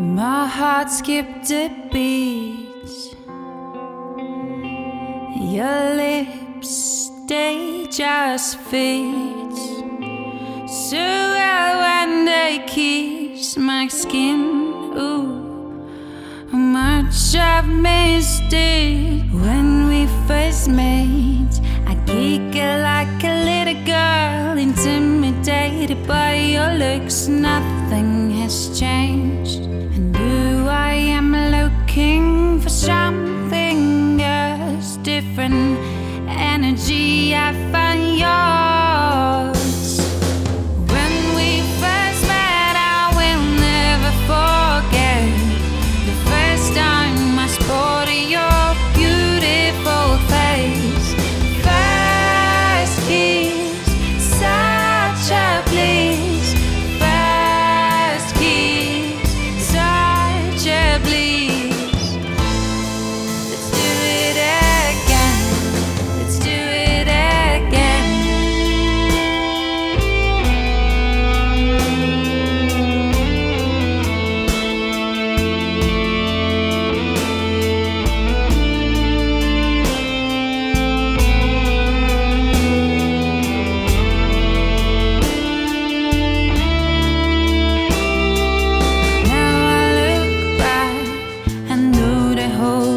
My heart skipped a beat. Your lips, they just fit. So well when they kiss my skin. Ooh, much I've missed it when we first met. I giggle like a little girl, intimidated by your looks. Nothing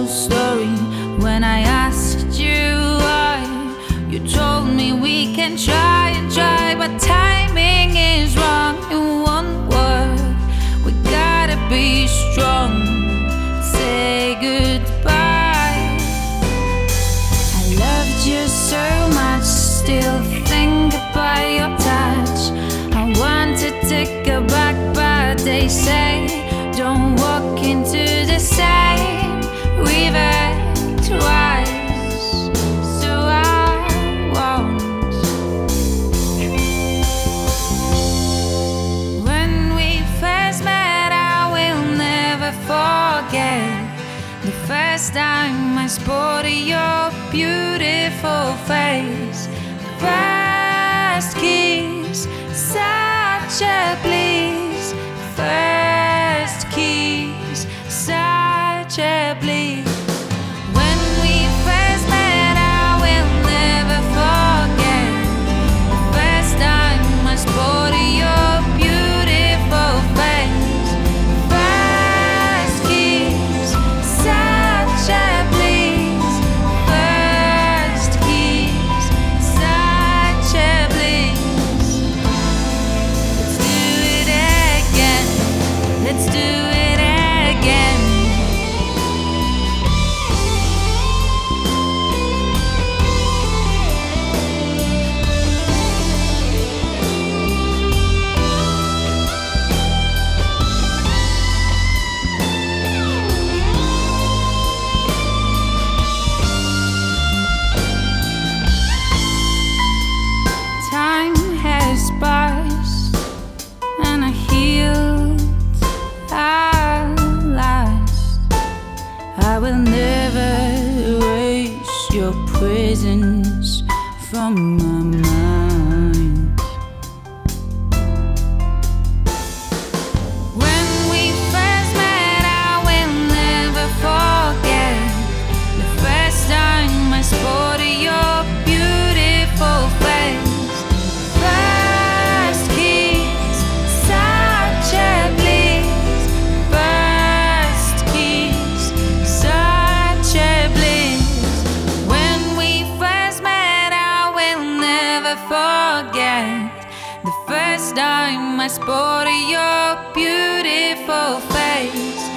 story. When I asked you why, you told me we can try and try, but time. last time I spotted your beautiful face. First kiss, such a bliss. Prisons from my mind. dime, I spotted your beautiful face.